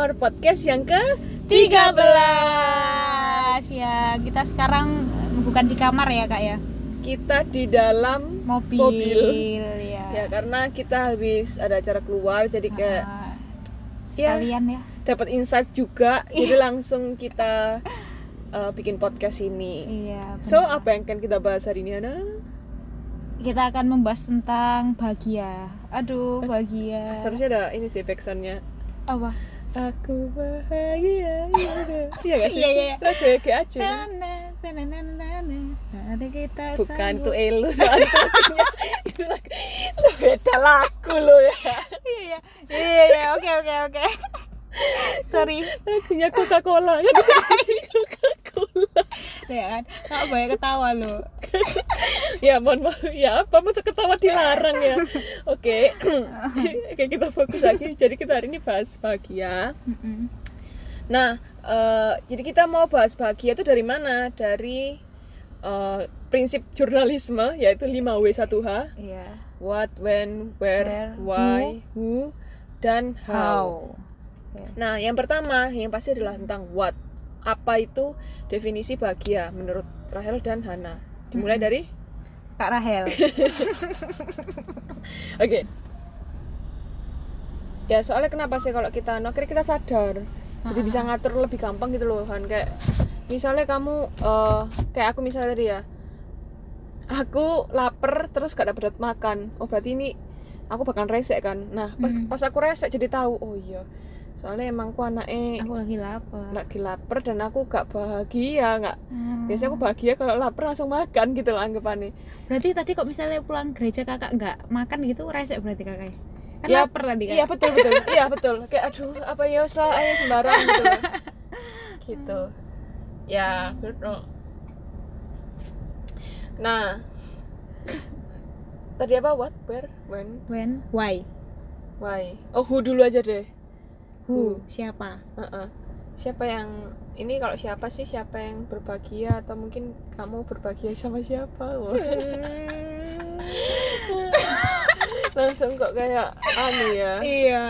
Our podcast yang ke 13 ya kita sekarang bukan di kamar ya kak ya? Kita di dalam mobil, Mobil. ya, Ya karena kita habis ada acara keluar Jadi kayak Ah, Ya. sekalian ya. dapat insight juga. Jadi langsung kita uh, bikin podcast ini. Iya So apa yang akan kita bahas hari ini Ana? kita akan membahas tentang bahagia. Aduh bahagia. Seharusnya ada ini sih backsoundnya. Apa Aku bahagia ya. Iya gak sih? Iya, iya, iya. Lagu ya kayak aja nana kita Bukan tuh elu. Itu lagu beda lagu lo ya iya iya iya iya oke oke oke sorry. Lagunya Coca-Cola. Kan Coca-Cola. Ya kan? Kak banyak ketawa lo Ya mohon maaf. Ya apa masa ketawa dilarang ya? Oke. Oke kita fokus lagi. Jadi kita hari ini bahas bahagia. Nah eh, Jadi kita mau bahas bahagia itu dari mana? Dari eh, prinsip jurnalisme Yaitu 5W1H iya. What, when, where, Where, why, who, dan how. how Oke. Nah, yang pertama yang pasti adalah tentang what. Apa itu definisi bahagia menurut Rahel dan Hana? Dimulai dari kak Rahel Oke. Ya, soalnya kenapa sih kalau kita no, akhirnya kita sadar. Jadi bisa ngatur lebih gampang gitu loh, kan kayak misalnya kamu eh, kayak aku misalnya tadi ya. Aku lapar terus gak dapat makan. Oh, berarti ini aku bakal resek kan. Nah, pas, Hmm. pas aku resek jadi tahu, oh iya. Soalnya emang aku anaknya aku lagi lapar. lagi lapar dan aku gak bahagia nggak Hmm. biasanya aku bahagia kalau lapar langsung makan gitu loh anggapannya. Berarti tadi kok misalnya pulang gereja kakak nggak makan gitu resek berarti kakak kan Ya, lapar tadi kan iya betul betul. Iya betul. Kayak aduh apa ya salah ayo sembarang gitu loh. gitu. Ya betul nah. Tadi apa? What? Where? When? When? Why? Why? Oh who dulu aja deh who? Siapa? Heeh. siapa yang ini kalau siapa sih? Siapa yang berbahagia? Atau mungkin kamu berbahagia sama siapa? Wah. langsung kok kayak anu ya. Iya.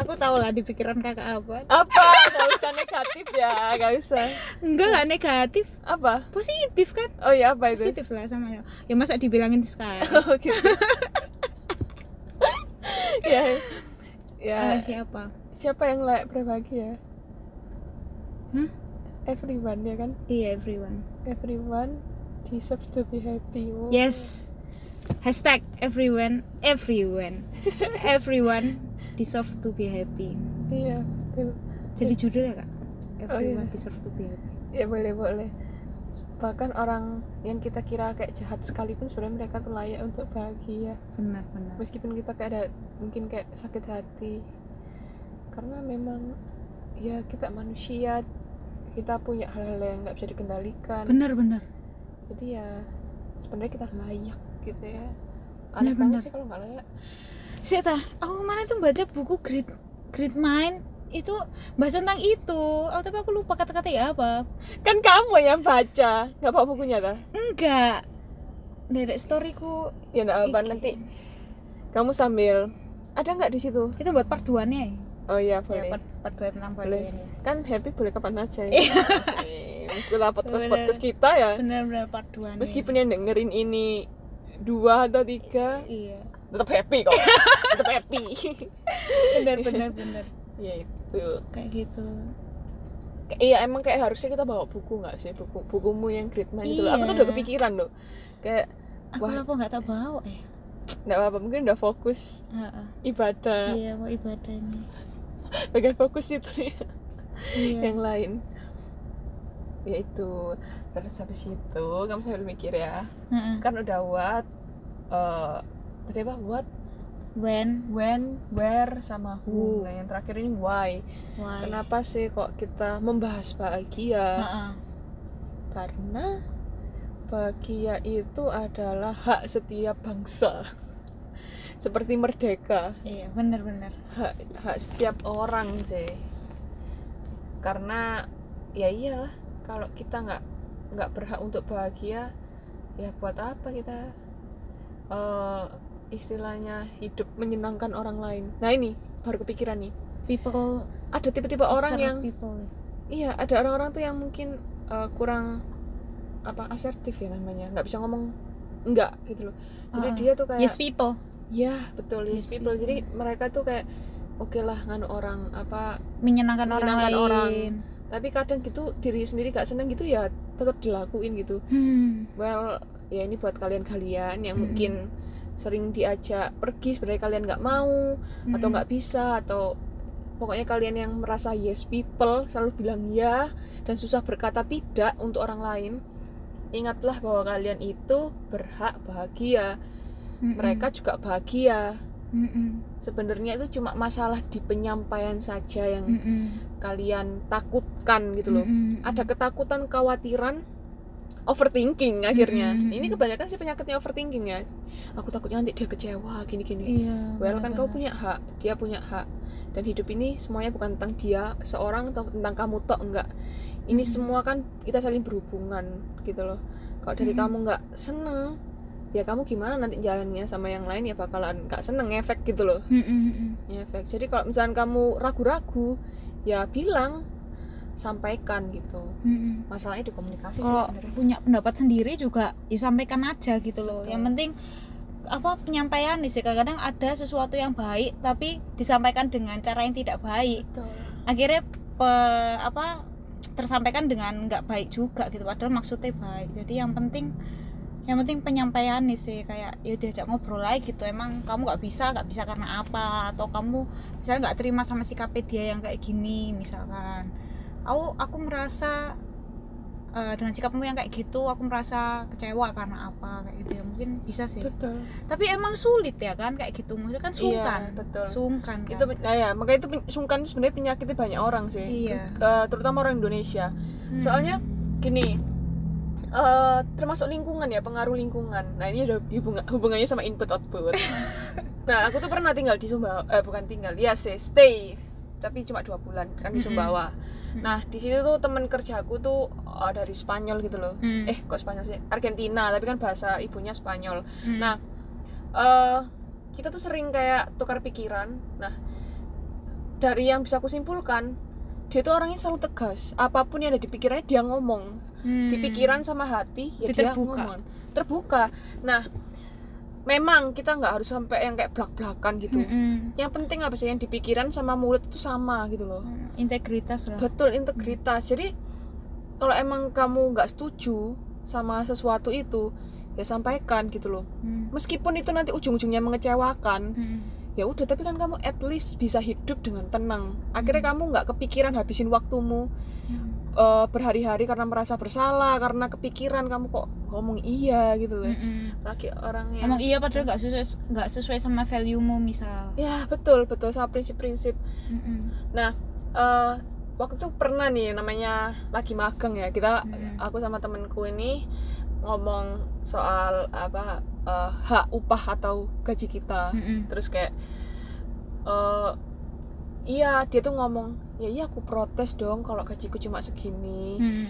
Aku tahu lah di pikiran kakak apa. Apa? Gak usah negatif ya gak usah. Enggak nggak negatif. Apa? Positif kan? Oh ya apa itu? Positif lah sama ya. Ya masa dibilangin sekarang? Oh gitu. Ya. Ya. Eh, siapa siapa yang layak berbahagia? Hah? everyone ya kan? Iya everyone. Everyone deserves to be happy. Oh. yes. Hashtag everyone everyone. Everyone deserve to be happy. Iya betul. jadi judul ya kak? Oh, everyone iya. deserve to be happy. Ya boleh boleh. Bahkan orang yang kita kira kayak jahat sekalipun sebenarnya mereka tuh layak untuk bahagia. Benar benar. Meskipun kita kayak ada mungkin kayak sakit hati karena memang ya kita manusia kita punya hal-hal yang nggak bisa dikendalikan. Benar benar. Jadi ya sebenarnya kita layak gitu ya. Aneh benar. banget sih kalau nggak layak. Sih aku kemarin tuh baca buku Great Great Mind itu bahas tentang itu. Oh, tapi aku lupa kata-kata ya apa. Kan kamu yang baca nggak bawa bukunya ta? Enggak. Dedek storyku. Ya nggak apa Iki. nanti kamu sambil. Ada nggak di situ? Itu buat part 2 nya oh iya ya boleh. part part 2 tentang boleh. bahagia ini. Kan happy boleh kapan aja ya. Iya. Itulah podcast podcast kita ya. Benar-benar part 2 nya meskipun yang dengerin ini dua atau tiga iya. tetap happy kok. Tetap happy. Benar benar ya itu. Kayak gitu. Iya emang kayak harusnya kita bawa buku nggak sih? Buku bukumu yang great mind itu. Loh. aku tuh Iya. udah kepikiran loh. Kayak aku Wah. apa nggak tak bawa ya? Nggak apa-apa mungkin udah fokus Heeh. ibadah. Iya mau ibadah ini bagian fokus itu ya iya. Yang lain. Ya itu. Terus habis itu kamu sambil mikir ya. Heeh. kan udah what eh tadi apa? What when. When where sama who. Who. nah yang terakhir ini why. Why. Kenapa sih kok kita membahas bahagia? Heeh. karena bahagia itu adalah hak setiap bangsa seperti merdeka. Iya benar benar. Hak hak setiap orang sih. Karena ya iyalah kalau kita nggak nggak berhak untuk bahagia ya buat apa kita eh, istilahnya hidup menyenangkan orang lain. Nah ini baru kepikiran nih. People ada tipe-tipe orang yang people. iya ada orang-orang tuh yang mungkin eh, kurang apa asertif ya namanya. Nggak bisa ngomong enggak gitu loh. Jadi Ah, dia tuh kayak yes people ya betul yes, Yes people. people. jadi mereka tuh kayak oke lah nganu orang apa menyenangkan, orang Menyenangkan lain orang. tapi kadang gitu diri sendiri gak seneng gitu ya tetap dilakuin gitu hmm. well ya ini buat kalian-kalian yang Mm-mm. mungkin sering diajak pergi sebenarnya kalian nggak mau atau Mm-mm. nggak bisa atau pokoknya kalian yang merasa yes people selalu bilang ya dan susah berkata tidak untuk orang lain ingatlah bahwa kalian itu berhak bahagia Mm-mm. mereka juga bahagia sebenarnya itu cuma masalah di penyampaian saja yang Mm-mm. kalian takutkan gitu loh Mm-mm. ada ketakutan kekhawatiran overthinking akhirnya Mm-mm. ini kebanyakan sih penyakitnya overthinking ya aku takutnya nanti dia kecewa gini gini iya well kan kau punya hak dia punya hak dan hidup ini semuanya bukan tentang dia seorang atau tentang kamu tok enggak ini Mm-mm. semua kan kita saling berhubungan gitu loh kalau dari Mm-mm. kamu nggak seneng ya kamu gimana nanti jalannya sama yang lain ya bakalan nggak seneng efek gitu loh. Mm-mm. efek jadi kalau misalnya kamu ragu-ragu ya bilang sampaikan gitu. Mm-mm. masalahnya di komunikasi sih kalau sebenarnya. punya pendapat sendiri juga ya sampaikan aja gitu loh. Betul. yang penting apa penyampaian sih. Kadang-kadang ada sesuatu yang baik tapi disampaikan dengan cara yang tidak baik. Betul. akhirnya pe- apa tersampaikan dengan nggak baik juga gitu. Padahal maksudnya baik. Jadi yang penting yang penting penyampaian nih sih kayak ya diajak ngobrol lagi gitu. Emang kamu nggak bisa nggak bisa karena apa? Atau kamu misalnya nggak terima sama sikapnya dia yang kayak gini misalkan. Aku aku merasa eh, dengan sikapmu yang kayak gitu aku merasa kecewa karena apa kayak gitu ya. Mungkin bisa sih. Betul. Tapi emang sulit ya kan kayak gitu? Maksudnya kan sungkan. Iya, betul. sungkan kan itu nah ya makanya itu sungkan sebenarnya penyakitnya banyak orang sih. Iya. Terutama orang Indonesia. Hmm. soalnya gini eh termasuk lingkungan ya pengaruh lingkungan. Nah ini ada hubungan hubungannya sama input output. Nah aku tuh pernah tinggal di Sumbawa eh bukan tinggal ya sih stay. Tapi cuma dua bulan kan di. Sumbawa. Mm. nah di situ tuh temen kerjaku tuh eh, dari Spanyol gitu loh. Hmm. eh kok Spanyol sih? Argentina tapi kan bahasa ibunya Spanyol. Hmm. nah eh kita tuh sering kayak tukar pikiran. Nah dari yang bisa aku simpulkan dia tuh orangnya selalu tegas. Apa pun yang ada di pikirannya dia ngomong Hmm. di pikiran sama hati ya Dia terbuka. ngomong terbuka nah memang kita nggak harus sampai yang kayak belak belakan gitu Mm-mm. yang penting apa sih yang di pikiran sama mulut itu sama gitu loh Hmm, integritas lah betul integritas jadi kalau emang kamu nggak setuju sama sesuatu itu ya sampaikan gitu loh Hmm. meskipun itu nanti ujung-ujungnya mengecewakan Hmm. ya udah tapi kan kamu at least bisa hidup dengan tenang akhirnya kamu nggak kepikiran habisin waktumu Hmm. Eh, berhari-hari karena merasa bersalah karena kepikiran kamu kok ngomong iya gitu loh Mm-mm. lagi orang yang Emang iya padahal nggak sesuai nggak sesuai sama value-mu misal. ya betul betul sama prinsip-prinsip Mm-mm. nah eh, waktu itu pernah nih namanya lagi magang ya kita Mm. aku sama temenku ini ngomong soal apa eh, hak upah atau gaji kita Mm-mm. terus kayak eh iya dia tuh ngomong ya iya aku protes dong kalau gajiku cuma segini Mm.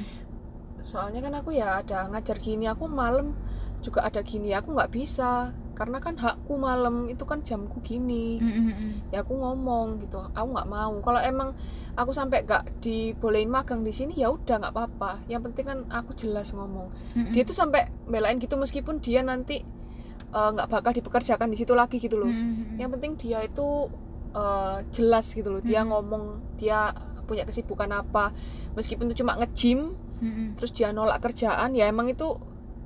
soalnya kan aku ya ada ngajar gini aku malam juga ada gini aku nggak bisa karena kan hakku malam itu kan jamku gini Mm-mm. ya aku ngomong gitu aku nggak mau kalau emang aku sampai gak dibolehin magang di sini ya udah nggak apa-apa yang penting kan aku jelas ngomong Mm-mm. dia tuh sampai belain gitu meskipun dia nanti eh, nggak bakal dipekerjakan di situ lagi gitu loh Mm-mm. yang penting dia itu eh, jelas gitu loh dia Mm. ngomong dia punya kesibukan apa meskipun itu cuma nge-gym Mm-mm. terus dia nolak kerjaan ya emang itu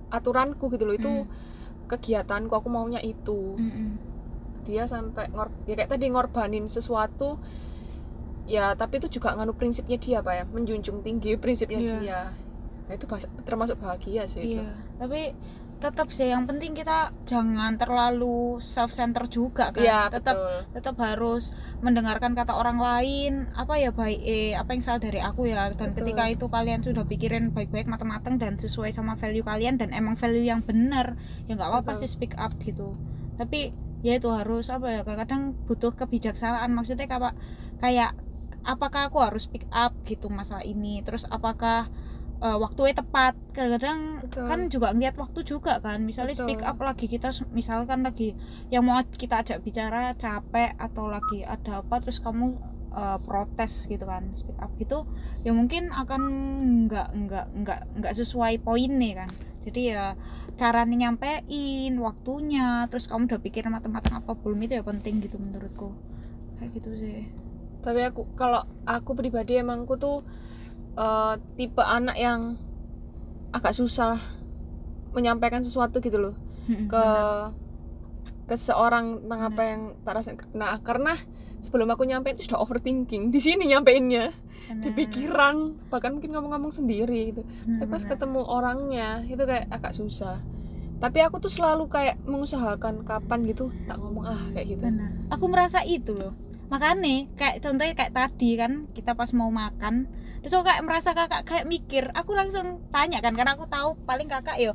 aturanku gitu loh itu Mm. kegiatanku aku maunya itu Mm-mm. dia sampai ngor ya kayak tadi ngorbanin sesuatu ya tapi itu juga nganu prinsipnya dia pak ya menjunjung tinggi prinsipnya Iya. dia nah, itu termasuk bahagia sih itu. Iya, tapi tetap sih yang penting kita jangan terlalu self center juga kan. Iya, tetap betul. tetap harus mendengarkan kata orang lain apa ya baik eh apa yang salah dari aku ya dan Betul. ketika itu kalian sudah pikirin baik-baik matang-matang dan sesuai sama value kalian dan emang value yang benar ya nggak apa-apa sih speak up gitu tapi ya itu harus apa ya kadang butuh kebijaksanaan maksudnya kayak kayak apakah aku harus speak up gitu masalah ini terus apakah eh, waktunya tepat. Kadang-kadang Betul. kan juga ngeliat waktu juga kan. Misalnya Betul. speak up lagi kita misalkan lagi yang mau kita ajak bicara capek atau lagi ada apa terus kamu eh, protes gitu kan speak up gitu ya mungkin akan nggak nggak nggak nggak sesuai poinnya kan. Jadi ya cara nyampein waktunya terus kamu udah pikir matang-matang apa belum itu ya penting gitu menurutku. Kayak gitu sih. Tapi aku kalau aku pribadi emang aku tuh eh, tipe anak yang agak susah menyampaikan sesuatu gitu loh. Ke ke seorang tentang apa yang tak rasain nah karena sebelum aku nyampein itu sudah overthinking. Di sini nyampeinnya. Di pikiran bahkan mungkin ngomong-ngomong sendiri gitu. Tapi pas ketemu orangnya itu kayak agak susah. Tapi aku tuh selalu kayak mengusahakan kapan gitu tak ngomong ah kayak gitu. Aku merasa itu loh makanya kayak contohnya kayak tadi kan kita pas mau makan terus aku kayak merasa kakak kayak mikir aku langsung tanya kan karena aku tahu paling kakak yo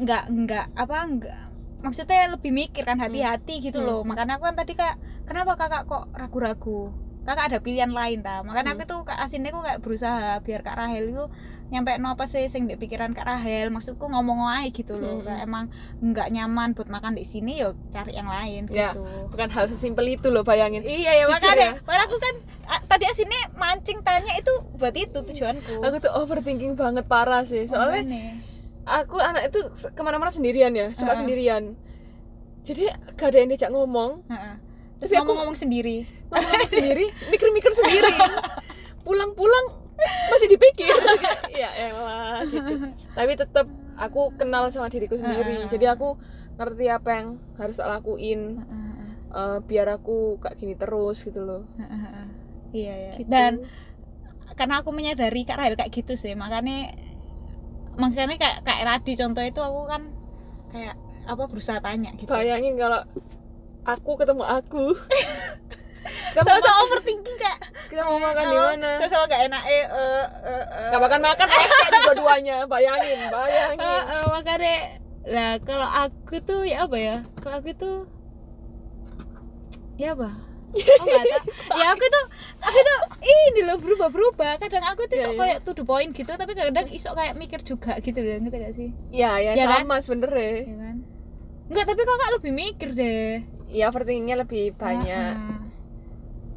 nggak nggak apa nggak maksudnya lebih mikir kan hati-hati gitu Hmm. loh. Makanya aku kan tadi kayak kenapa kakak kok ragu-ragu kakak ada pilihan lain ta makanya aku tuh kak asinnya aku kayak berusaha biar kak Rahel itu nyampe no apa sih sing di pikiran kak Rahel maksudku ngomong aja gitu loh Hmm. Kayak emang nggak nyaman buat makan di sini yo cari yang lain Ya. gitu bukan hal sesimpel itu loh bayangin Iya ya Jujur makanya, ya. makanya aku kan tadi asinnya mancing tanya itu buat itu tujuanku. aku tuh overthinking banget parah sih soalnya Makanya. aku anak itu ke mana-mana sendirian ya suka Heeh. sendirian jadi gak ada yang diajak ngomong Heeh. Tapi Terus aku- ngomong-ngomong sendiri. Ngomong sendiri mikir-mikir sendiri pulang-pulang masih dipikir ya elah gitu tapi tetap aku kenal sama diriku sendiri jadi aku ngerti apa yang harus lakuin eh, biar aku gak gini terus gitu loh. Iya ya. Gitu. Dan karena aku menyadari Kak Rahel kayak gitu sih, makanya makanya kayak kayak tadi contoh itu aku kan kayak apa berusaha tanya gitu. bayangin kalau aku ketemu aku Sama-sama ma- overthinking kayak kita mau makan di oh, mana? Sama-sama gak enak eh eh eh, eh. Gak makan makan. rasa dua-duanya bayangin bayangin. Eh, eh, makanya lah kalau aku tuh ya apa ya? Kalau aku tuh ya apa? Oh nggak tahu. Ya aku tuh aku tuh ini loh berubah berubah kadang aku tuh Iya, sok iya. kayak to the point gitu tapi kadang isok kayak mikir juga gitu loh ngerti gak sih? Ya ya, Ya kan? sama sebenernya. Ya kan? Enggak, tapi kakak lebih mikir deh? Ya overthinkingnya lebih banyak. Heeh.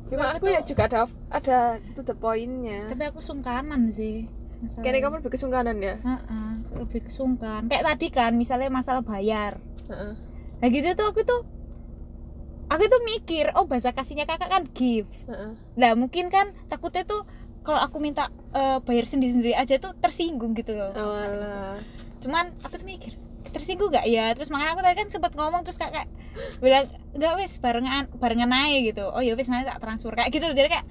Cuma Aku aku tuh- ya juga ada ada to the point-nya tapi aku sungkanan sih masalahnya. kayaknya kamu lebih kesungkanan ya Heeh, lebih kesungkan kayak tadi kan misalnya masalah bayar Heeh. nah gitu tuh aku tuh aku tuh mikir oh bahasa kasihnya kakak kan give Heeh. Nah mungkin kan takutnya tuh kalau aku minta eh, bayar sendiri-sendiri aja tuh tersinggung gitu loh. Oh, alah. Cuman aku tuh mikir tersinggung gak ya? Terus makanya aku tadi kan sempat ngomong terus kakak bilang nggak wes barengan barengan aja gitu. Oh ya wes nanti tak transfer kayak gitu. Jadi kayak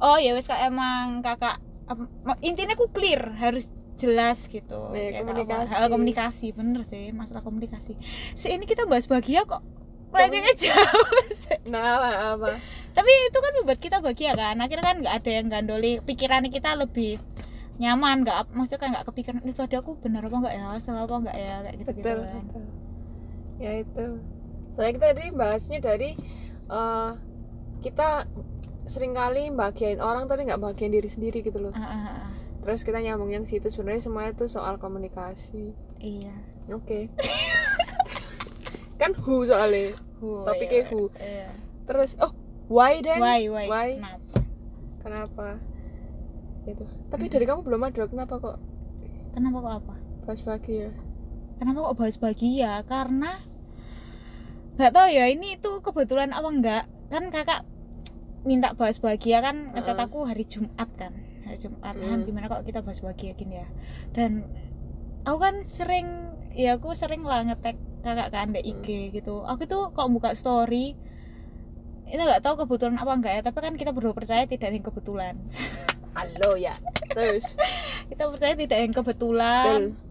oh ya wes kalau emang kakak intinya aku clear harus jelas gitu Kayak komunikasi. apa. Hal komunikasi bener sih masalah komunikasi se ini kita bahas bahagia kok Melencengnya jauh sih. nah apa, apa tapi itu kan membuat kita bahagia kan akhirnya kan nggak ada yang gandoli pikiran kita lebih nyaman nggak maksudnya kayak nggak kepikiran itu tadi aku benar apa nggak ya? Salah apa nggak ya? Kayak gitu gitu betul, kan. betul. ya itu. Soalnya kita tadi bahasnya dari eh, kita sering kali bahagiain orang tapi nggak bahagiain diri sendiri gitu loh. Ah, ah, ah. terus kita nyambung yang situ sebenarnya semuanya itu soal komunikasi. Iya. Oke. Kan who soalnya. Hu, Topiknya iya, who. iya. terus oh why then? Why why, Why? kenapa? Kenapa itu. Tapi Hmm. dari kamu belum ada kenapa kok? Kenapa kok apa? Bahas bahagia. Kenapa kok bahas bahagia? Karena nggak tahu ya ini itu kebetulan apa enggak kan kakak minta bahas bahagia kan ngecat Heeh. aku hari Jumat kan? Hari Jumat. Hmm. Han gimana kok kita bahas bahagia gini ya? Dan aku kan sering ya aku sering lah ngetek kakak kan di IG gitu. Aku tuh kalau buka story itu nggak tahu kebetulan apa enggak ya? Tapi kan kita berdua percaya tidak ada yang kebetulan halo ya. Terus? Kita percaya tidak yang kebetulan. Betul.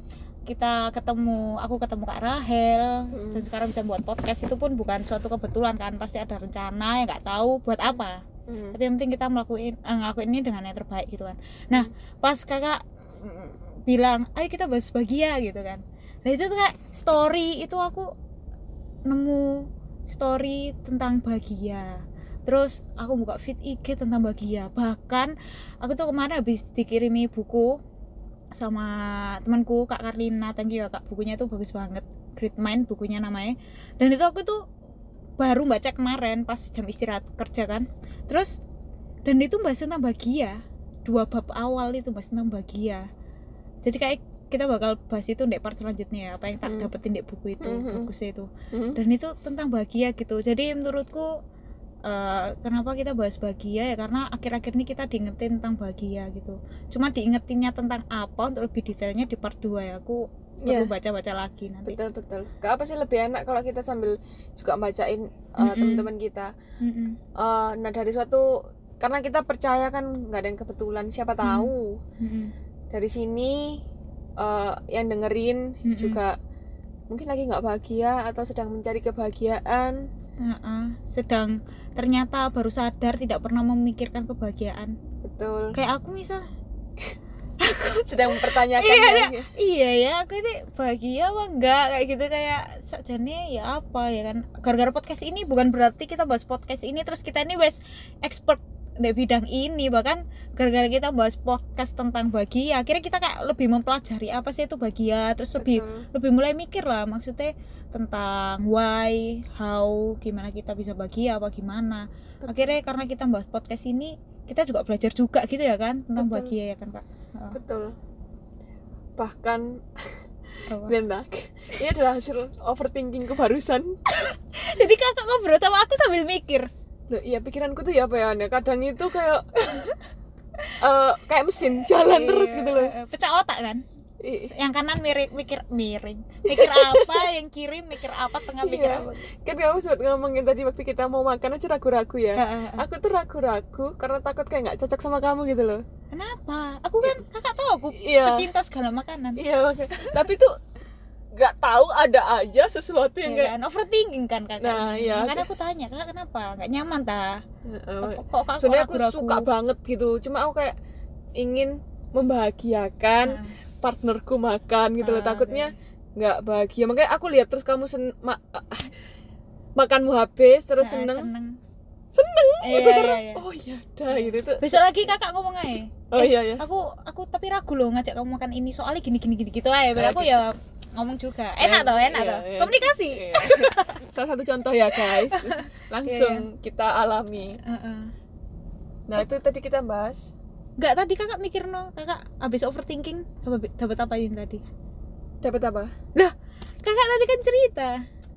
kita ketemu aku ketemu Kak Rahel Hmm. dan sekarang bisa buat podcast. Itu pun bukan suatu kebetulan kan pasti ada rencana yang nggak tahu buat apa. Hmm. tapi yang penting kita melakukan eh, ngelakuin ini dengan yang terbaik gitu kan. Nah pas kakak mm, bilang ayo kita bahas bahagia gitu kan. Nah itu tuh kayak story itu aku nemu story tentang bahagia terus aku buka feed IG tentang bahagia. Bahkan aku tuh kemarin habis dikirimi buku sama temanku Kak Karlina. Thank you ya Kak. Bukunya tuh bagus banget. Great Mind bukunya namanya. Dan itu aku tuh baru baca kemarin pas jam istirahat kerja kan. Terus dan itu bahas tentang bahagia. Dua bab awal itu bahas tentang bahagia. Jadi kayak kita bakal bahas itu di part selanjutnya ya apa yang tak Hmm. dapetin di buku itu Mhm. bagusnya itu. Mhm. dan itu tentang bahagia gitu. Jadi menurutku eh, kenapa kita bahas bahagia ya karena akhir-akhir ini kita diingetin tentang bahagia gitu cuma diingetinnya tentang apa untuk lebih detailnya di part 2 ya aku perlu Iya. baca-baca lagi nanti betul betul gak apa sih lebih enak kalau kita sambil juga bacain uh, Mm-mm. teman-teman kita Mm-mm. Uh, nah dari suatu karena kita percaya kan nggak ada yang kebetulan siapa tahu Mm-mm. dari sini uh, yang dengerin Mm-mm. juga mungkin lagi nggak bahagia atau sedang mencari kebahagiaan. Heeh. sedang ternyata baru sadar tidak pernah memikirkan kebahagiaan. Betul. Kayak aku misal. Sedang mempertanyakan Iya, ya. iya ya aku ini bahagia apa enggak? Kayak gitu kayak sajane ya apa ya kan? Gara-gara podcast ini bukan berarti kita bahas podcast ini terus kita ini bahas expert di bidang ini bahkan gara-gara kita bahas podcast tentang bahagia akhirnya kita kayak lebih mempelajari apa sih itu bahagia terus lebih Betul. lebih mulai mikir lah maksudnya tentang why how gimana kita bisa bahagia apa gimana akhirnya karena kita bahas podcast ini kita juga belajar juga gitu ya kan tentang Betul. bahagia ya kan kak Heeh. betul bahkan? Benda, ini adalah hasil overthinkingku barusan jadi kakak ngobrol sama aku sambil mikir Loh, iya pikiranku tuh ya apa ya kadang itu kayak eh kayak mesin jalan terus gitu loh. Iya, pecah otak kan? Yang kanan miring mikir miring. Mikir apa yang kiri mikir apa tengah mikir Iya. apa? Kan kamu sempat ngomongin tadi waktu kita mau makan aja ragu-ragu ya. Aku tuh ragu-ragu karena takut kayak nggak cocok sama kamu gitu loh. Kenapa? Aku kan kakak tahu aku Iya. pecinta segala makanan. Iya tapi tuh nggak tahu ada aja sesuatu yang ya kayak kan overthinking kan kakak Nah, ini. iya. makanya aku tanya kakak kenapa nggak nyaman ta Heeh. kok kok sebenarnya aku ragu-ragu? suka banget gitu cuma aku kayak ingin membahagiakan Heeh. partnerku makan gitu loh Ah, takutnya nggak bahagia makanya aku lihat terus kamu sen ma- makanmu habis terus Heeh, seneng seneng seneng iya, gitu iya, karena iya. oh iya dah gitu tuh besok lagi kakak ngomong aja oh Eh, iya iya aku aku tapi ragu loh ngajak kamu makan ini soalnya gini gini gini gitu aja biar Ah, aku gitu. ya ngomong juga enak toh enak Iya, iya. komunikasi Iya. salah satu contoh ya guys langsung kita alami Heeh. nah itu tadi kita bahas Enggak tadi kakak mikir no, kakak habis overthinking dapat apa ini tadi? dapat apa Kakak tadi kan cerita.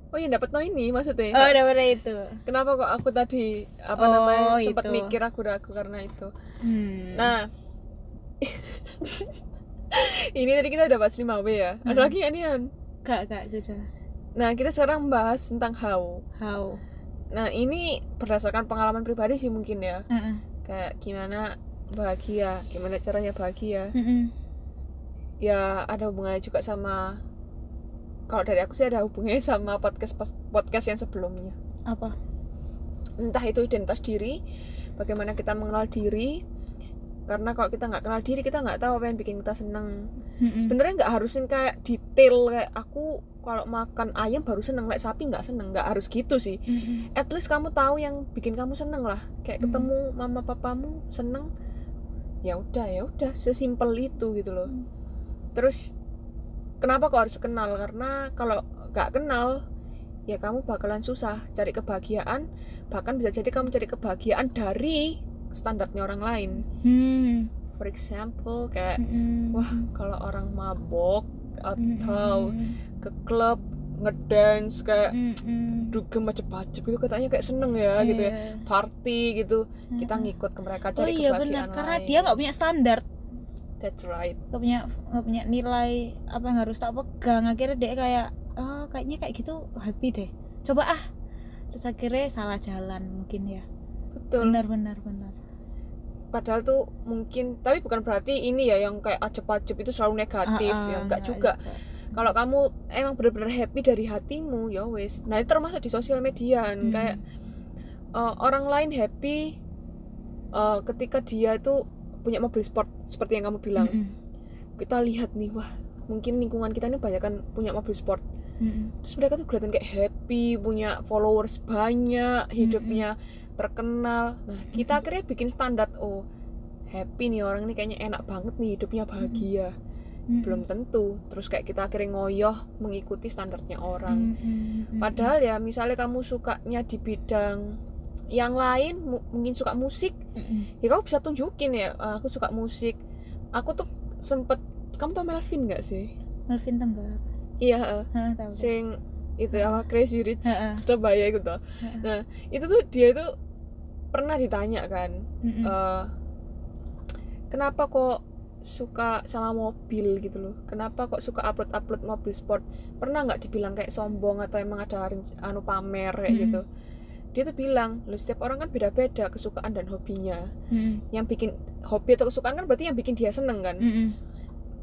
oh iya dapat no ini maksudnya Oh, dapat itu. kenapa kok aku tadi apa Oh, namanya sempat mikir ragu-ragu karena itu Hmm. nah ini tadi kita udah bahas 5W ya ada Hmm. lagi nggak nih Han? Kak, kak sudah. nah kita sekarang bahas tentang how How? nah ini berdasarkan pengalaman pribadi sih mungkin ya Heeh. kayak gimana bahagia gimana caranya bahagia Heeh. ya ada hubungannya juga sama kalau dari aku sih ada hubungannya sama podcast podcast yang sebelumnya Apa? entah itu identitas diri bagaimana kita mengenal diri karena kalau kita nggak kenal diri kita nggak tahu apa yang bikin kita seneng Heeh. sebenarnya nggak harusin kayak detail kayak aku kalau makan ayam baru seneng kayak sapi nggak seneng nggak harus gitu sih Heeh. at least kamu tahu yang bikin kamu seneng lah kayak Hmm. ketemu mama papamu seneng ya udah ya udah sesimpel itu gitu loh Hmm. terus kenapa kok harus kenal karena kalau nggak kenal ya kamu bakalan susah cari kebahagiaan bahkan bisa jadi kamu cari kebahagiaan dari standarnya orang lain Hmm. for example kayak Heeh. wah kalau orang mabok atau Heeh. ke klub ngedance kayak Heeh. dugem macet-macet gitu katanya kayak seneng ya gitu ya Iya. party gitu kita Heeh. ngikut ke mereka Oh cari iya kebahagiaan benar, karena lain. dia nggak punya standar, that's right nggak punya nggak punya nilai apa yang harus tak pegang. Akhirnya dia kayak, oh kayaknya kayak gitu happy deh. Coba ah, terus akhirnya salah jalan mungkin ya. betul Benar benar benar. Padahal tuh mungkin tapi bukan berarti ini ya yang kayak acep-acep itu selalu negatif Ah, ah, ya enggak nggak juga kalau kamu emang benar-benar happy dari hatimu ya wes nah itu termasuk di sosial media Hmm. kayak uh, orang lain happy uh, ketika dia itu punya mobil sport seperti yang kamu bilang Mm-mm. kita lihat nih wah mungkin lingkungan kita ini banyak kan punya mobil sport Mm-mm. terus mereka tuh kelihatan kayak happy punya followers banyak hidupnya terkenal. Nah kita akhirnya bikin standar oh happy nih orang ini kayaknya enak banget nih hidupnya bahagia. Mm-mm. belum tentu. Terus kayak kita akhirnya ngoyoh mengikuti standarnya orang. Mm-mm. padahal ya misalnya kamu sukanya di bidang yang lain mu- mungkin suka musik Mm-mm. ya kamu bisa tunjukin ya "Ah, aku suka musik. Aku tuh sempet kamu tau Melvin gak sih? Melvin Tenggar iya eh, tahu. Sing itu apa Crazy Rich Heeh. Surabaya itu tuh Heeh. nah itu tuh dia itu pernah ditanya kan Mm-mm. eh, kenapa kok suka sama mobil gitu loh kenapa kok suka upload upload mobil sport pernah nggak dibilang kayak sombong atau emang ada anu pamer kayak Mm-mm. gitu dia tuh bilang loh setiap orang kan beda-beda kesukaan dan hobinya Mm-mm. yang bikin hobi atau kesukaan kan berarti yang bikin dia seneng kan Mm-mm.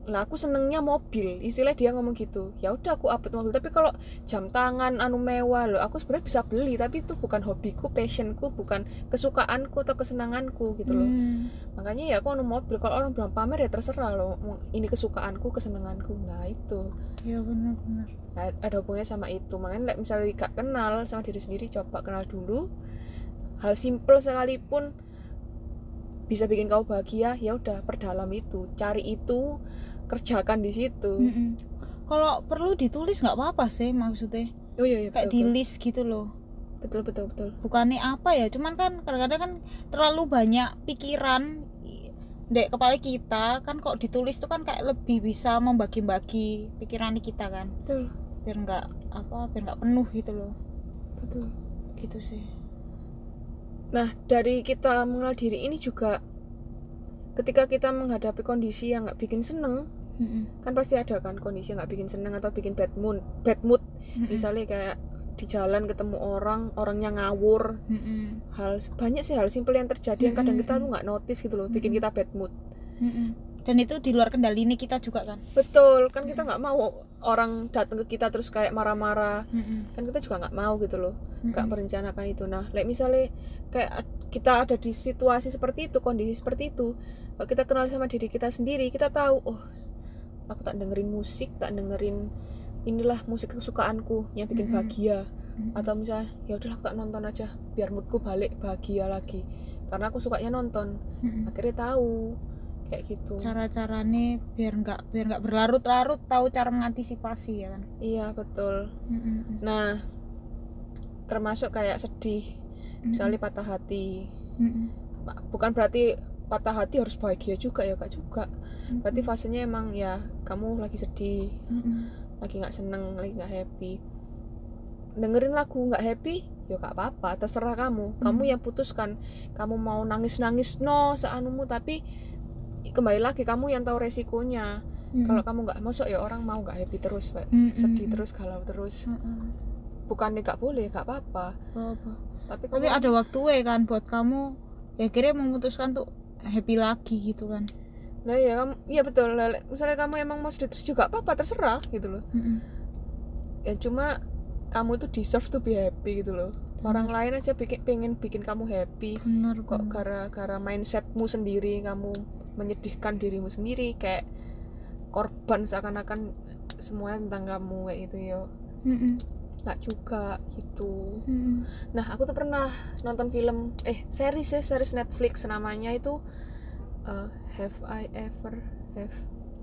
Lah aku senengnya mobil. Istilah dia ngomong gitu. Ya udah aku upload mobil. Tapi kalau jam tangan anu mewah loh aku sebenarnya bisa beli tapi itu bukan hobiku passionku bukan kesukaanku atau kesenanganku gitu loh. Mm. makanya ya aku anu mobil. Kalau orang bilang pamer ya terserah loh. Ini kesukaanku kesenanganku. Nah itu. Ya benar-benar nah, ada hubungannya sama itu. Makanya misalnya gak kenal sama diri sendiri coba kenal dulu. Hal simple sekalipun bisa bikin kau bahagia ya udah perdalam itu. Cari itu kerjakan di situ. Mm-mm. kalau perlu ditulis nggak apa-apa sih maksudnya. Oh iya, iya kayak betul, di betul. list gitu loh. Betul betul betul. Bukannya apa ya cuman kan kadang-kadang kan terlalu banyak pikiran dek kepala kita kan kok ditulis tuh kan kayak lebih bisa membagi-bagi pikiran kita kan. Betul. Biar nggak apa biar nggak penuh gitu loh. Betul. Gitu sih. Nah dari kita mengenal diri ini juga ketika kita menghadapi kondisi yang nggak bikin seneng Mm-mm. kan pasti ada kan kondisi yang nggak bikin seneng atau bikin bad mood bad mood Mm-mm. misalnya kayak di jalan ketemu orang orangnya ngawur Mm-mm. hal banyak sih hal simpel yang terjadi yang kadang kita tuh nggak notice gitu loh bikin Mm-mm. kita bad mood Mm-mm. dan itu di luar kendali ini kita juga kan betul kan kita nggak mau orang datang ke kita terus kayak marah-marah Mm-mm. kan kita juga nggak mau gitu loh nggak Mm-mm. merencanakan itu nah like misalnya kayak kita ada di situasi seperti itu kondisi seperti itu kalau kita kenal sama diri kita sendiri kita tahu oh aku tak dengerin musik tak dengerin inilah musik kesukaanku yang bikin bahagia. Mm-mm. atau misalnya ya udah aku tak nonton aja biar moodku balik bahagia lagi. Karena aku sukanya nonton. Mm-mm. akhirnya tahu kayak gitu. Cara-caranya biar nggak biar nggak berlarut-larut tahu cara mengantisipasi ya kan? Iya betul. Mm-mm. nah termasuk kayak sedih misalnya patah hati. Mm-mm. Ma- bukan berarti patah hati harus bahagia juga ya kak juga berarti fasenya emang ya kamu lagi sedih Mm-mm. lagi nggak seneng lagi nggak happy dengerin lagu nggak happy ya gak apa-apa terserah kamu kamu Hmm. yang putuskan kamu mau nangis-nangis no seanumu tapi kembali lagi kamu yang tahu resikonya Mm-mm. kalau kamu nggak masuk ya orang mau nggak happy terus. Mm-mm. sedih terus galau terus Mm-mm. bukannya nggak boleh nggak apa-apa apa tapi tapi kamu ada waktu ya kan buat kamu ya kira memutuskan tuh happy lagi gitu kan. Nah ya kamu iya betul. Lah, misalnya kamu emang mau sedih terus juga apa-apa terserah gitu loh. Mm-mm. ya cuma kamu itu deserve to be happy gitu loh. Orang lain aja bikin pengen bikin kamu happy. Bener kok bener. gara-gara mindsetmu sendiri kamu menyedihkan dirimu sendiri kayak korban seakan-akan semuanya tentang kamu kayak gitu ya Mm-mm. Nggak juga gitu. Mm-mm. nah aku tuh pernah nonton film eh series ya series Netflix namanya itu uh, Have I Ever Have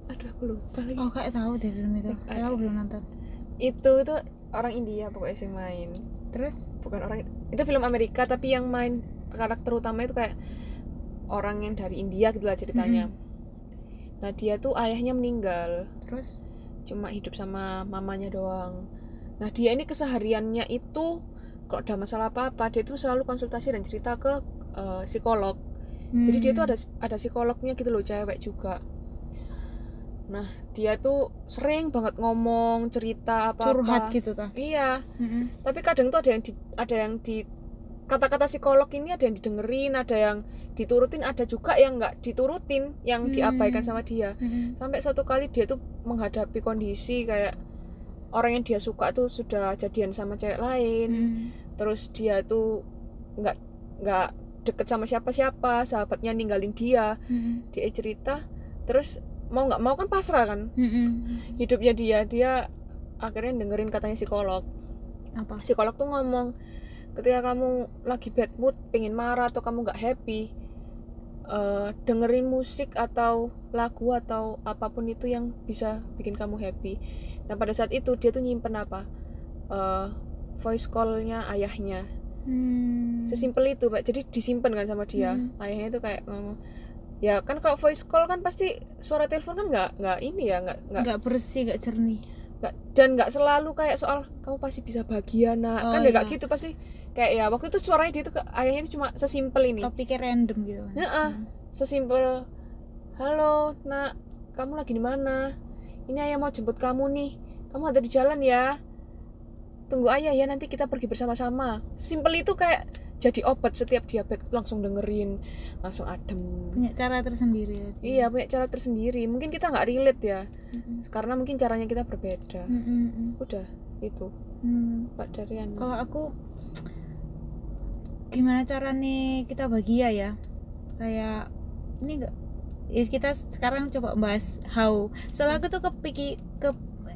aduh aku lupa lagi. Oh kayak tahu deh film itu. Tapi aku belum nonton. Itu itu orang India pokoknya sih main. Terus? Bukan orang itu film Amerika tapi yang main karakter utama itu kayak orang yang dari India gitu lah ceritanya. Nah dia tuh ayahnya meninggal. Terus? Cuma hidup sama mamanya doang nah dia ini kesehariannya itu kalau ada masalah apa apa dia tuh selalu konsultasi dan cerita ke eh, psikolog jadi dia tuh Hmm. ada ada psikolognya gitu loh cewek juga nah dia tuh sering banget ngomong cerita apa apa curhat gitu ta iya Mm-mm. tapi kadang tuh ada yang di, ada yang di kata-kata psikolog ini ada yang didengerin ada yang diturutin ada juga yang nggak diturutin yang Hmm. diabaikan sama dia Mm-mm. sampai suatu kali dia tuh menghadapi kondisi kayak orang yang dia suka tuh sudah jadian sama cewek lain Mm. terus dia tuh nggak nggak deket sama siapa-siapa sahabatnya ninggalin dia Mm-mm. dia cerita terus mau nggak mau kan pasrah kan Mm-mm. hidupnya dia dia akhirnya dengerin katanya psikolog apa psikolog tuh ngomong ketika kamu lagi bad mood pengen marah atau kamu nggak happy eh, dengerin musik atau lagu atau apa pun itu yang bisa bikin kamu happy nah pada saat itu dia tuh nyimpen apa Eh, voice callnya ayahnya Hmm. sesimpel itu pak jadi disimpan kan sama dia Hmm. ayahnya itu kayak ngomong ya kan kalau voice call kan pasti suara telepon kan nggak nggak ini ya nggak nggak nggak bersih nggak jernih nggak- dan nggak selalu kayak soal kamu pasti bisa bahagia nak Oh, kan ya nggak iya. gitu pasti kayak ya waktu itu suaranya dia tuh ayahnya itu cuma sesimpel ini topiknya random gitu kan Heeh. Hmm. sesimpel halo nak kamu lagi di mana ini ayah mau jemput kamu nih. Kamu ada di jalan ya. Tunggu ayah ya nanti kita pergi bersama-sama. Simpel itu kayak jadi obat setiap diabetes langsung dengerin langsung adem. Punya cara tersendiri ya iya punya cara tersendiri. Mungkin kita nggak relate ya. Mm-mm. karena mungkin caranya kita berbeda. Mm-mm. udah itu. Hmm. Pak Daryan kalau aku gimana cara nih kita bahagia ya? Kayak ini enggak ya kita sekarang coba bahas how. Soalnya aku tuh kepiki ke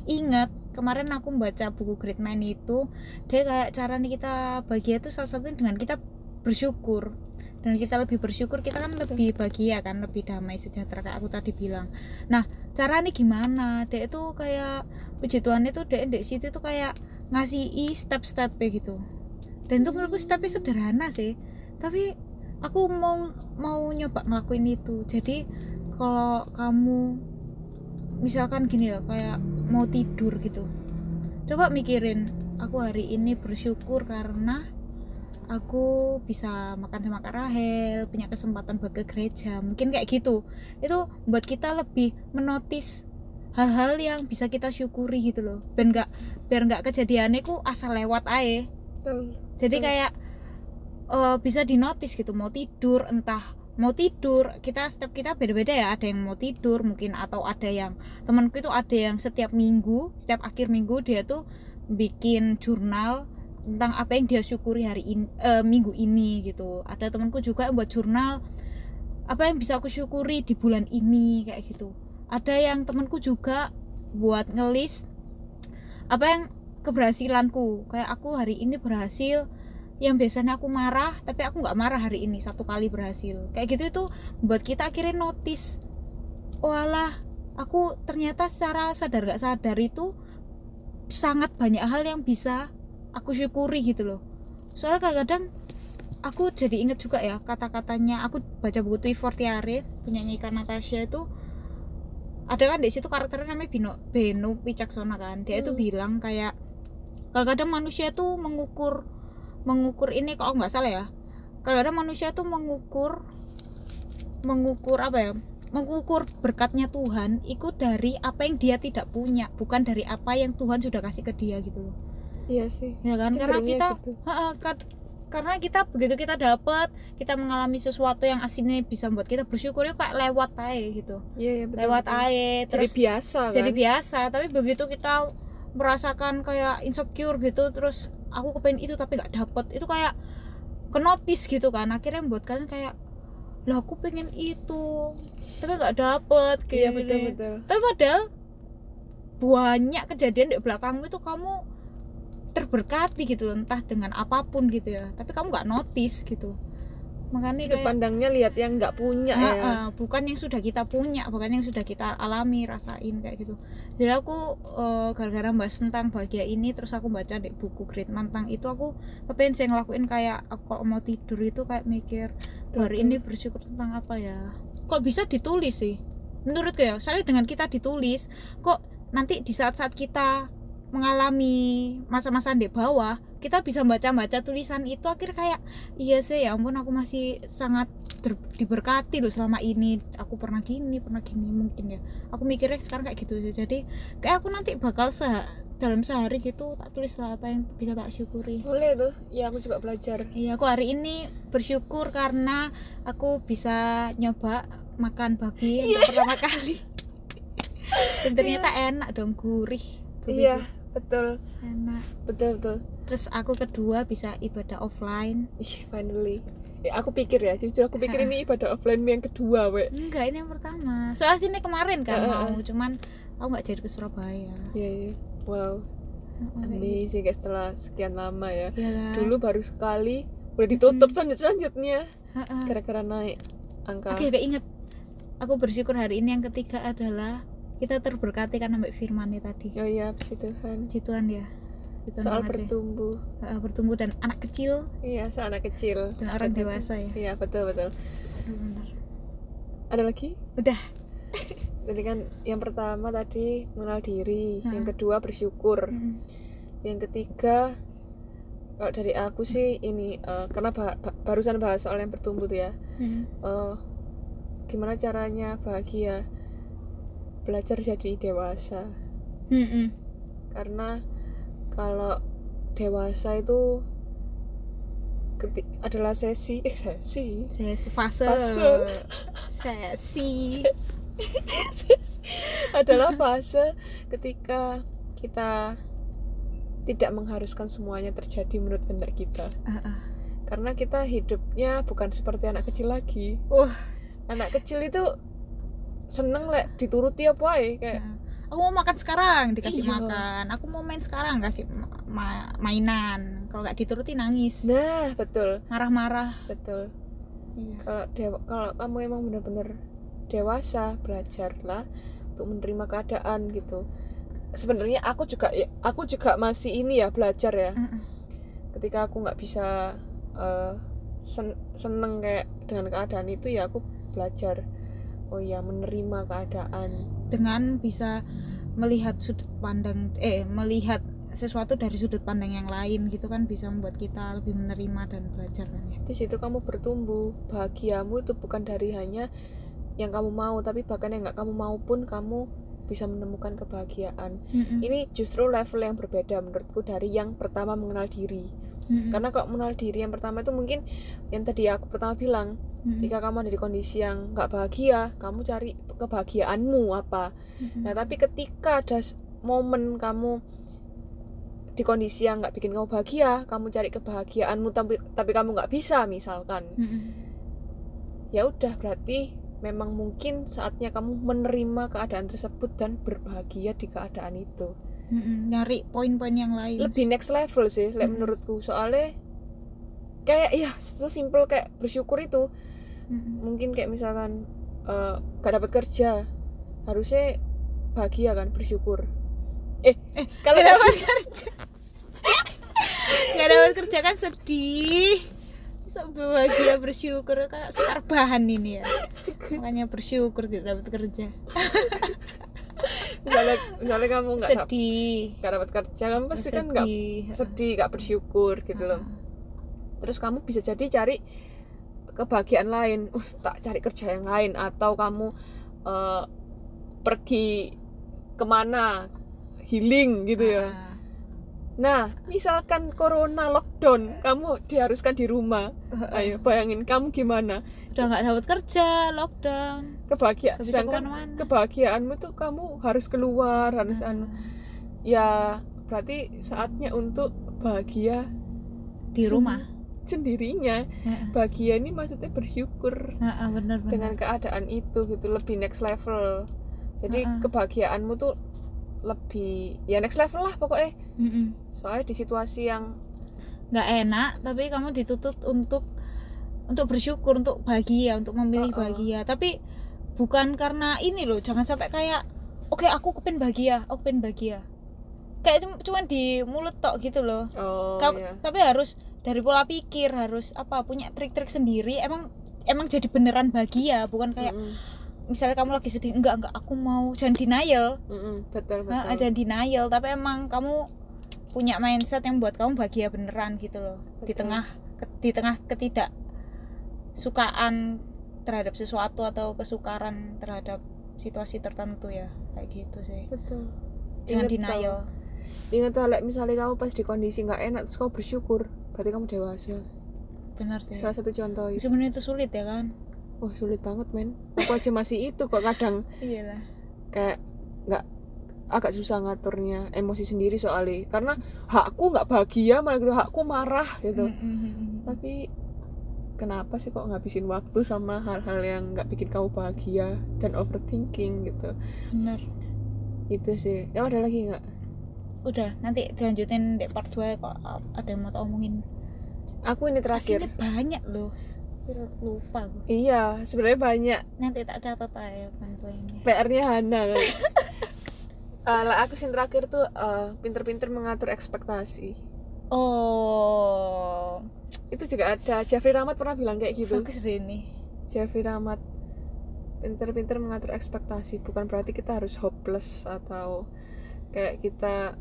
ingat kemarin aku baca buku Great Man itu dia kayak cara nih kita bahagia itu salah satunya dengan kita bersyukur. Dan kita lebih bersyukur kita kan lebih bahagia kan lebih damai sejahtera kayak aku tadi bilang. Nah cara nih gimana? Dia itu kayak puji Tuhan itu dia di situ tuh kayak ngasih i step-stepnya gitu. Dan itu menurutku stepnya sederhana sih. Tapi aku mau mau nyoba ngelakuin itu. Jadi kalau kamu misalkan gini ya kayak mau tidur gitu. Coba mikirin aku hari ini bersyukur karena aku bisa makan sama Kak Rahel punya kesempatan buat ke gereja mungkin kayak gitu. Itu buat kita lebih menotis hal-hal yang bisa kita syukuri gitu loh. Biar nggak biar nggak kejadiannya ku asal lewat aja jadi kayak eh, bisa dinotis gitu mau tidur entah mau tidur kita setiap kita beda-beda ya ada yang mau tidur mungkin atau ada yang temanku itu ada yang setiap minggu setiap akhir minggu dia tuh bikin jurnal tentang apa yang dia syukuri hari ini minggu ini gitu. Ada temanku juga yang buat jurnal apa yang bisa aku syukuri di bulan ini kayak gitu. Ada yang temanku juga buat ngelis apa yang keberhasilanku kayak aku hari ini berhasil yang biasanya aku marah tapi aku nggak marah hari ini satu kali berhasil. Kayak gitu itu buat kita akhirnya notice. Walah aku ternyata secara sadar gak sadar itu sangat banyak hal yang bisa aku syukuri gitu loh. Soalnya kadang-kadang aku jadi inget juga ya kata-katanya aku baca buku Twi Fortiare punya Ika Natasha itu ada kan di situ karakternya namanya Bino Beno Wicaksona kan? Dia itu Hmm. bilang kayak kadang-kadang manusia tuh mengukur mengukur ini kok nggak salah ya. Kadang-kadang manusia tuh mengukur mengukur apa ya mengukur berkatnya Tuhan itu dari apa yang dia tidak punya bukan dari apa yang Tuhan sudah kasih ke dia gitu loh. Iya sih. Ya kan? Karena kita gitu. Karena kita begitu kita dapat kita mengalami sesuatu yang aslinya bisa membuat kita bersyukur itu kayak lewat aja gitu. Iya iya betul, lewat betul. aja jadi terus biasa kan? jadi biasa. Tapi begitu kita merasakan kayak insecure gitu terus aku kepengen itu tapi nggak dapet. Itu kayak kenotis gitu kan. Akhirnya membuat kalian kayak lah aku pengen itu tapi nggak dapet iya gini. betul betul. Tapi padahal banyak kejadian di belakangmu itu kamu terberkati gitu entah dengan apa pun gitu ya. Tapi kamu nggak notice gitu makanya sudut kayak pandangnya lihat yang nggak punya Ha, ya. Ha, bukan yang sudah kita punya bukan yang sudah kita alami rasain kayak gitu. Jadi aku eh, gara-gara bahas tentang bahagia ini terus aku baca di buku Great Man tentang itu aku kepengen sih ngelakuin kayak aku kalau mau tidur itu kayak mikir hari ini bersyukur tentang apa ya? Kok bisa ditulis sih? Menurutku ya soalnya dengan kita ditulis kok nanti di saat-saat kita mengalami masa-masa di bawah kita bisa baca-baca tulisan itu akhir kayak iya sih ya ampun aku masih sangat diberkati loh selama ini. Aku pernah gini pernah gini mungkin ya. Aku mikirnya sekarang kayak gitu sih. Jadi kayak aku nanti bakal se dalam sehari gitu tak tulis lah apa yang bisa tak syukuri. Boleh tuh. Ya aku juga belajar. Iya, aku hari ini bersyukur karena aku bisa nyoba makan babi untuk pertama kali. Dan ternyata enak dong, gurih. iya. Itu. Betul Enak. betul betul Terus aku kedua bisa ibadah offline. Ih, finally ya, aku pikir ya jujur aku pikir ini ibadah offline yang kedua we Enggak, ini yang pertama. Soalnya sini kemarin kan mau, cuman aku nggak jadi ke Surabaya. iya iya wow Heeh, kayak amazing guys setelah sekian lama ya gitu. Kan? dulu baru sekali udah ditutup selanjut selanjutnya gara-gara naik angka Oke, gak inget. Aku bersyukur hari ini yang ketiga adalah kita terberkati kan sampai firman tadi. oh iya puji Tuhan. Puji Tuhan ya. Ditonton soal bertumbuh. Eh, bertumbuh dan anak kecil. Iya soal anak kecil. Dan orang Betul. dewasa ya. Iya betul betul. Benar. Ada lagi? Udah. Jadi kan yang pertama tadi mengenal diri, Hmm. yang kedua bersyukur, Mm. yang ketiga kalau dari aku sih ini eh, karena ba- ba- barusan bahas soal yang bertumbuh tuh ya, Mm. eh, gimana caranya bahagia, belajar jadi dewasa, Mm-mm. karena kalau dewasa itu adalah sesi, eh sesi, sesi fase Fase. sesi adalah fase ketika kita tidak mengharuskan semuanya terjadi menurut kehendak kita. Ah, ah. Karena kita hidupnya bukan seperti anak kecil lagi. Wah. Anak kecil itu seneng lek dituruti apa ae kayak Nah, aku mau makan sekarang dikasih Iya. makan. Aku mau main sekarang kasih ma- ma- mainan. Kalau nggak dituruti nangis. Nah betul. Marah-marah. Betul. Iya. Kalau dewa, kalau kamu emang benar-benar dewasa belajarlah untuk menerima keadaan gitu. Sebenarnya aku juga ya aku juga masih ini ya belajar ya. Ketika aku nggak bisa eh, sen- seneng kayak dengan keadaan itu ya aku belajar oh ya menerima keadaan. Dengan bisa melihat sudut pandang eh melihat sesuatu dari sudut pandang yang lain gitu kan bisa membuat kita lebih menerima dan belajar kan ya. Di situ kamu bertumbuh. Bahagiamu itu bukan dari hanya yang kamu mau tapi bahkan yang nggak kamu mau pun kamu bisa menemukan kebahagiaan. Mm-mm. ini justru level yang berbeda menurutku dari yang pertama mengenal diri Mm-mm. karena kalau mengenal diri yang pertama itu mungkin yang tadi aku pertama bilang Mm-mm. jika kamu ada di kondisi yang nggak bahagia kamu cari kebahagiaanmu apa Mm-mm. Nah, tapi ketika ada momen kamu di kondisi yang nggak bikin kamu bahagia, kamu cari kebahagiaanmu tapi tapi kamu nggak bisa misalkan, Mm-mm. ya udah berarti memang mungkin saatnya kamu menerima keadaan tersebut dan berbahagia di keadaan itu. Mm-mm. nyari poin-poin yang lain Lebih next level sih, like Mm. menurutku. Soalnya kayak ya sesimpel kayak bersyukur itu. Mm-mm. Mungkin kayak misalkan eh, gak dapat kerja, harusnya bahagia kan, bersyukur. Eh, Eh, kalau Gak dapat kerja Gak dapat kerja kan sedih Sok bahagia bersyukur kayak sukar bahan ini ya Makanya bersyukur tidak dapat kerja misalnya, misalnya kamu nggak Sedih. nggak dapat kerja kamu pasti kan nggak Sedih sedih nggak bersyukur gitu loh. Terus kamu bisa jadi cari kebahagiaan lain. Uh tak cari kerja yang lain. Atau kamu eh, pergi ke mana? Healing gitu ya. Ah. nah misalkan corona lockdown kamu diharuskan di rumah. Ayo bayangin kamu gimana? Udah gak dapat kerja, lockdown kebahagiaan. Sedangkan kebahagiaanmu tuh kamu harus keluar harus anu. Ya berarti saatnya untuk bahagia Di sen- rumah. sendirinya. Heeh. bahagia ini maksudnya bersyukur Heeh, bener bener dengan keadaan itu gitu lebih next level. Jadi Heeh. kebahagiaanmu tuh lebih ya next level lah pokoknya. Mm-mm. soalnya di situasi yang nggak enak tapi kamu dituntut untuk untuk bersyukur untuk bahagia untuk memilih Uh-uh. bahagia. Tapi bukan karena ini loh jangan sampai kayak oke aku kepen bahagia aku pengen bahagia kayak cum- cuman di mulut tok gitu loh oh Kam- ya tapi harus dari pola pikir harus apa punya trik-trik sendiri emang emang jadi beneran bahagia bukan kayak Mm-mm. misalnya kamu lagi sedih enggak enggak aku mau jangan denial Mm-mm. betul betul Nah, jangan denial tapi emang kamu punya mindset yang buat kamu bahagia beneran gitu loh di Betul. tengah ke- di tengah ketidak sukaan terhadap sesuatu atau kesukaran terhadap situasi tertentu ya kayak gitu sih. Betul. Jangan Ingat denial. Tau. ingat tau, like, misalnya kamu pas di kondisi nggak enak terus kamu bersyukur berarti kamu dewasa. Benar sih. Salah satu contoh itu. Sebenarnya itu sulit ya kan? Wah sulit banget men. Aku aja masih itu kok kadang. Iyalah. Kayak nggak agak susah ngaturnya emosi sendiri soalnya. Karena hakku nggak bahagia malah gitu hakku marah gitu. Tapi kenapa sih kok ngabisin waktu sama hal-hal yang nggak bikin kamu bahagia dan overthinking gitu? Benar itu sih. Yang ada lagi nggak? Udah nanti dilanjutin di part 2 kok. Ada yang mau tak omongin? Aku ini terakhir. Aslinya banyak loh. Lupa gue iya sebenarnya banyak. Nanti tak catat aja poin-poinnya PR-nya Hana kan. Lah aku sing terakhir tuh eh, pinter-pinter mengatur ekspektasi oh. Itu juga ada. Jeffrey Rahmat pernah bilang kayak gitu. Bagus sih ini. Jeffrey Rahmat. Pinter-pinter mengatur ekspektasi. Bukan berarti kita harus hopeless atau kayak kita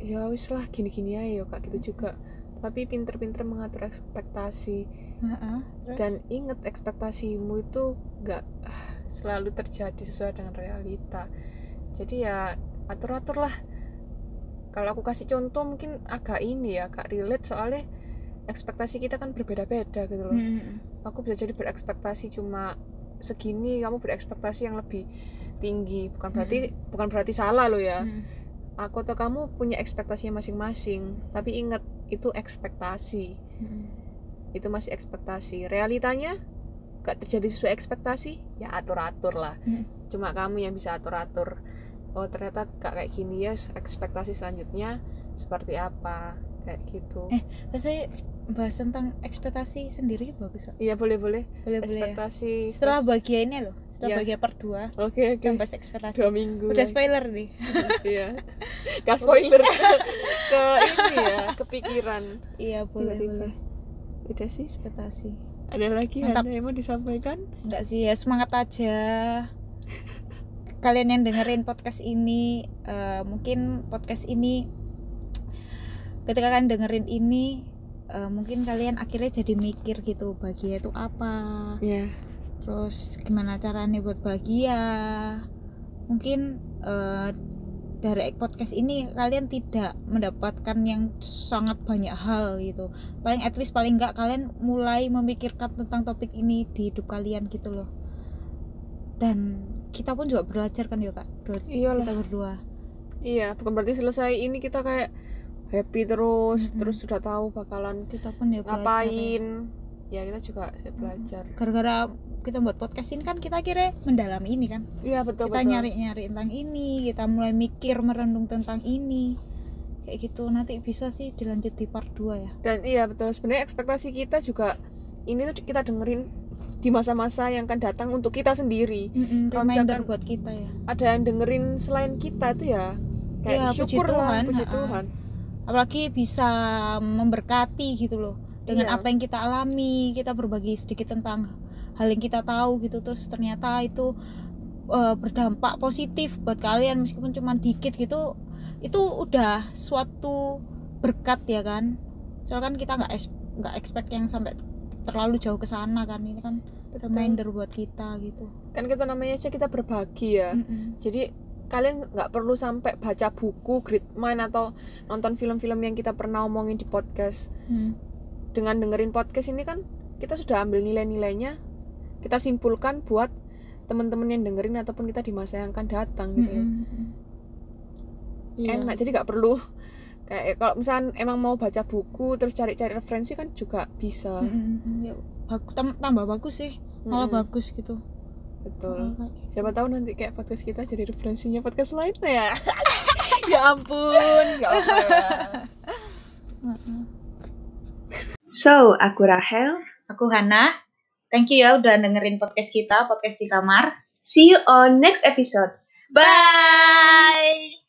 ya wis lah gini-gini aja kak gitu juga. Tapi pinter-pinter mengatur ekspektasi. Heeh, terus? dan inget ekspektasimu itu nggak ah, selalu terjadi sesuai dengan realita. Jadi ya atur-atur lah kalau aku kasih contoh mungkin agak ini ya agak relate soalnya ekspektasi kita kan berbeda-beda gitu loh Mm-mm. aku bisa jadi berekspektasi cuma segini kamu berekspektasi yang lebih tinggi bukan berarti bukan berarti salah loh ya Mm. aku atau kamu punya ekspektasinya masing-masing tapi ingat itu ekspektasi Mm. itu masih ekspektasi realitanya gak terjadi sesuai ekspektasi ya atur-atur lah Mm. cuma kamu yang bisa atur-atur oh ternyata gak kayak gini ya ekspektasi selanjutnya seperti apa kayak gitu Eh, Saya bahas tentang ekspektasi sendiri bagus kok. iya boleh boleh Boleh boleh ya. ekspektasi Setelah bagian ini loh, setelah Iya. bagian part 2 oke oke yang bahas ekspektasi. dua minggu Udah lagi. spoiler nih. iya gak spoiler ke, ke ini ya kepikiran iya, boleh tiba-tiba boleh. udah sih Ekspektasi. ada lagi Mantap. yang mau disampaikan Enggak sih, ya semangat aja. Kalian yang dengerin podcast ini, eh, mungkin podcast ini ketika kalian dengerin ini, eh, mungkin kalian akhirnya jadi mikir gitu, bahagia itu apa? ya terus gimana caranya buat bahagia? Mungkin eh, dari podcast ini kalian tidak mendapatkan yang sangat banyak hal gitu. Paling at least paling enggak kalian mulai memikirkan tentang topik ini di hidup kalian gitu loh. Dan kita pun juga belajar kan ya kak iyalah kita berdua Iya, bukan berarti selesai ini kita kayak happy terus, Mm-mm. terus sudah tahu bakalan kita pun ya belajar ya. ngapain. Ya kita juga belajar. gara-gara kita buat podcast ini kan kita kira mendalami ini kan Iya betul kita nyari-nyari tentang ini kita mulai mikir merenung tentang ini kayak gitu nanti bisa sih dilanjut di part 2 ya Dan iya betul. Sebenarnya ekspektasi kita juga ini tuh kita dengerin di masa-masa yang akan datang untuk kita sendiri. Kalau reminder misalkan- buat kita ya Ada yang dengerin selain kita itu ya kayak puji syukur lah, Tuhan, puji ha-ha. Tuhan. apalagi bisa memberkati gitu loh dengan Iya. apa yang kita alami kita berbagi sedikit tentang hal yang kita tahu gitu terus ternyata itu eh, berdampak positif buat kalian meskipun cuma dikit gitu itu udah suatu berkat ya kan soalnya kan kita nggak nggak expect yang sampai terlalu jauh ke sana kan ini kan Betul. reminder buat kita gitu Kan kita namanya aja kita berbagi ya. Mm-mm. Jadi kalian nggak perlu sampai baca buku Great Mind atau nonton film-film yang kita pernah omongin di podcast. Hmm. Dengan dengerin podcast ini kan kita sudah ambil nilai-nilainya, kita simpulkan buat teman-teman yang dengerin ataupun kita di masa yang akan datang gitu. Mm-mm. Iya. Enak, jadi nggak perlu kayak kalau misalnya emang mau baca buku terus cari-cari referensi kan juga bisa. Mm-mm. Ya, bagus tam- tambah bagus sih malah Mm-mm, bagus gitu Betul. Kayak Siapa tahu nanti kayak podcast kita jadi referensinya podcast lain ya. ya ampun, nggak apa ya. Mm-mm. So, aku Rahel. Aku Hana. Thank you ya udah dengerin podcast kita, podcast di kamar. See you on next episode. Bye.